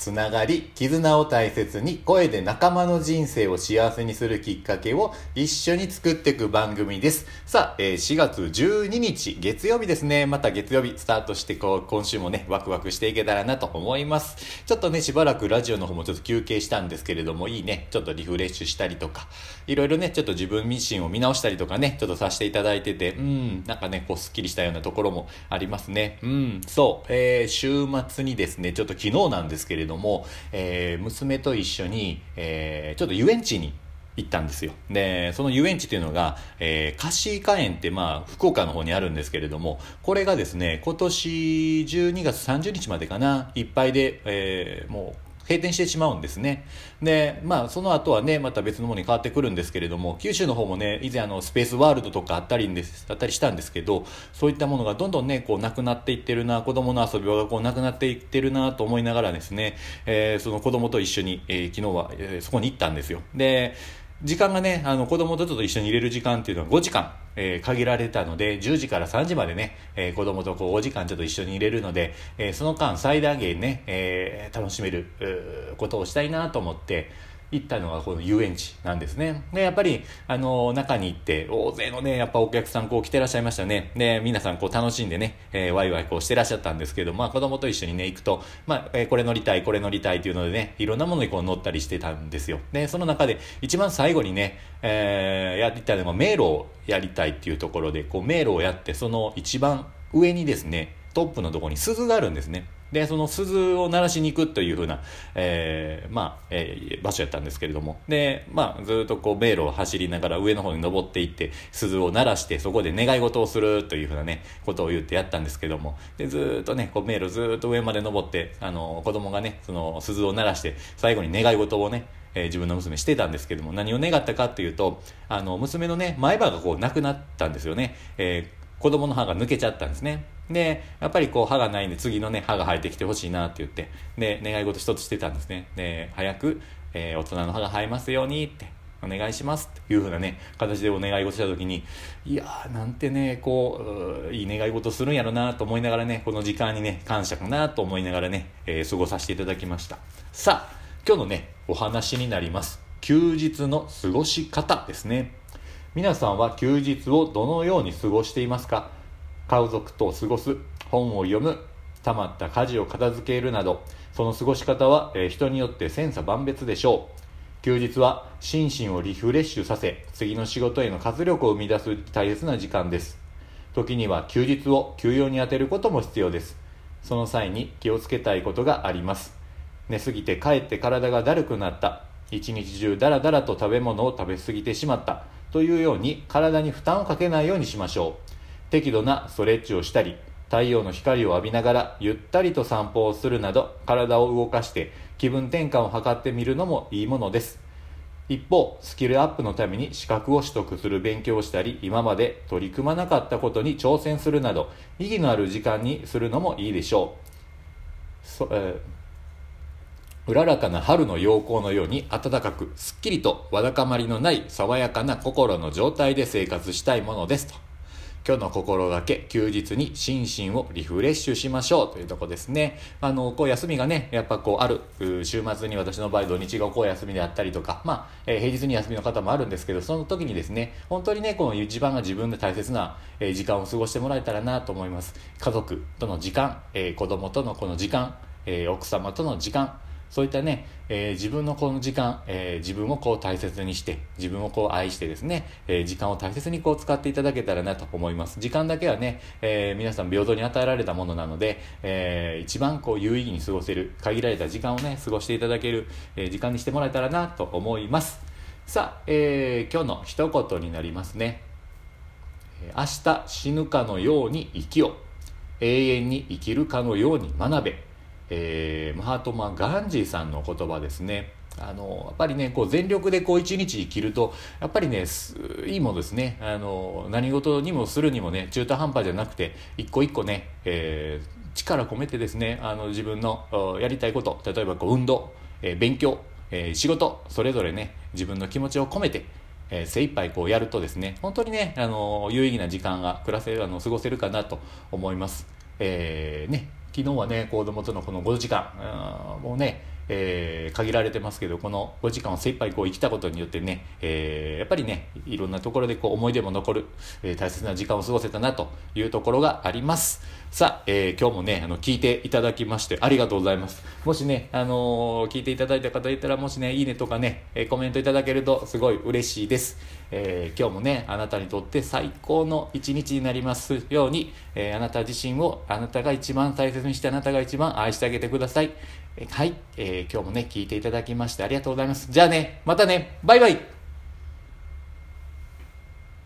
つながり、絆を大切に声で仲間の人生を幸せにするきっかけを一緒に作っていく番組です。さあ、えー4月12日月曜日ですね。また月曜日スタートしてこう今週もね、ワクワクしていけたらなと思います。ちょっとね、しばらくラジオの方もちょっと休憩したんですけれども、いいね、ちょっとリフレッシュしたりとか、いろいろね、ちょっと自分自身を見直したりとかね、ちょっとさせていただいてて、うん、なんかね、こう、すっきりしたようなところもありますね。うん、そう、えー週末にですね、ちょっと昨日なんですけれども、えー娘と一緒に、えーちょっと遊園地に行ったんですよ。で、その遊園地というのが、えー、カシーカ園って、まあ、福岡の方にあるんですけれども、これがですね、今年12月30日までかな、いっぱいで、えーもう、閉店してしまうんですね。で、まあ、その後はね、また別のものに変わってくるんですけれども、九州の方もね、以前あの、スペースワールドとかあったりんです、あったりしたんですけど、そういったものがどんどんね、こう、なくなっていってるな、子供の遊び場がこう、なくなっていってるなと思いながらですね、えーその子供と一緒に、えー昨日は、えーそこに行ったんですよ。で、時間がね、あの子供とちょっと一緒に入れる時間っていうのは5時間、えー限られたので、10時から3時までね、えー子供とこうお時間ちょっと一緒に入れるので、えーその間最大限ね、えー楽しめることをしたいなと思って、行ったのがこの遊園地なんですね。で、やっぱり、あの、中に行って、大勢のね、やっぱお客さんこう来てらっしゃいましたね。で、皆さんこう楽しんでね、えーワイワイこうしてらっしゃったんですけど、まあ子供と一緒にね、行くと、まあ、えーこれ乗りたい、これ乗りたいっていうのでね、いろんなものにこう乗ったりしてたんですよ。で、その中で一番最後にね、えーやりたいのが迷路をやりたいっていうところで、こう迷路をやって、その一番上にですね、トップのとこに鈴があるんですね。で、その鈴を鳴らしに行くというふうな、えーまあ、えー場所やったんですけれども。で、まあ、ずっとこう迷路を走りながら上の方に登っていって、鈴を鳴らして、そこで願い事をするというふうなね、ことを言ってやったんですけども。で、ずっとね、こう迷路ずっと上まで登って、あの、子供がね、その鈴を鳴らして、最後に願い事をね、えー自分の娘してたんですけども、何を願ったかっていうと、あの、娘のね、前歯がこうなくなったんですよね。えー子供の歯が抜けちゃったんですね。で、やっぱりこう歯がないんで次のね、歯が生えてきてほしいなって言って、で、願い事一つしてたんですね。で、早く、えー大人の歯が生えますようにって、お願いしますっていうふうなね、形でお願い事した時に、いやー、なんてね、こう、いい願い事するんやろなと思いながらね、この時間にね、感謝かなと思いながらね、えー過ごさせていただきました。さあ、今日のね、お話になります。休日の過ごし方ですね。皆さんは休日をどのように過ごしていますか？家族と過ごす、本を読む、溜まった家事を片付けるなど、その過ごし方は、人によって千差万別でしょう。休日は心身をリフレッシュさせ、次の仕事への活力を生み出す大切な時間です。時には休日を休養に充てることも必要です。その際に気をつけたいことがあります。寝すぎて帰って体がだるくなった。一日中ダラダラと食べ物を食べ過ぎてしまった。というように体に負担をかけないようにしましょう。適度なストレッチをしたり、太陽の光を浴びながらゆったりと散歩をするなど体を動かして気分転換を図ってみるのもいいものです。一方、スキルアップのために資格を取得する勉強をしたり、今まで取り組まなかったことに挑戦するなど、意義のある時間にするのもいいでしょう。そえーうららかな春の陽光のように暖かく、すっきりとわだかまりのない爽やかな心の状態で生活したいものですと。今日の心がけ、休日に心身をリフレッシュしましょうというとこですね。あの、こう休みがね、やっぱこうある、週末に私の場合土日がこう休みであったりとか、まあ、えー平日に休みの方もあるんですけど、その時にですね、本当にね、この一番が自分で大切な、え時間を過ごしてもらえたらなと思います。家族との時間、えー子供とのこの時間、え奥様との時間、そういったね、えー自分のこの時間、えー自分をこう大切にして、自分をこう愛してですね、えー時間を大切にこう使っていただけたらなと思います。時間だけはね、えー皆さん平等に与えられたものなので、えー一番こう有意義に過ごせる、限られた時間をね、過ごしていただける、えー時間にしてもらえたらなと思います。さあ、えー今日の一言になりますね。明日死ぬかのように生きよ永遠に生きるかのように学べ、えーマハトマ・ガンジーさんの言葉ですね。あのやっぱりねこう全力でこう一日生きるとやっぱりねいいものですね。あの何事にもするにもね中途半端じゃなくて一個一個ね、えー力込めてですねあの自分のやりたいこと例えばこう運動、えー勉強、えー仕事それぞれね自分の気持ちを込めてえー、精一杯こうやるとですね、本当にね、あの有意義な時間が暮らせ、あの、過ごせるかなと思います。えー、ね、昨日はね、子供とのこの5時間、もうね、えー、限られてますけど、この5時間を精一杯こう生きたことによってね、えー、やっぱりね、いろんなところでこう思い出も残る、えー、大切な時間を過ごせたなというところがあります。さあ、え、今日もね、あの、聞いていただきましてありがとうございます。もしね、あの、聞いていただいた方いたら、もしね、いいねとかね、え、コメントいただけるとすごい嬉しいです。え今日もね、あなたにとって最高の一日になりますように、えあなた自身をあなたが一番大切にしてあなたが一番愛してあげてください。はい、え今日もね、聞いていただきましてありがとうございます。じゃあね、またね、バイバイ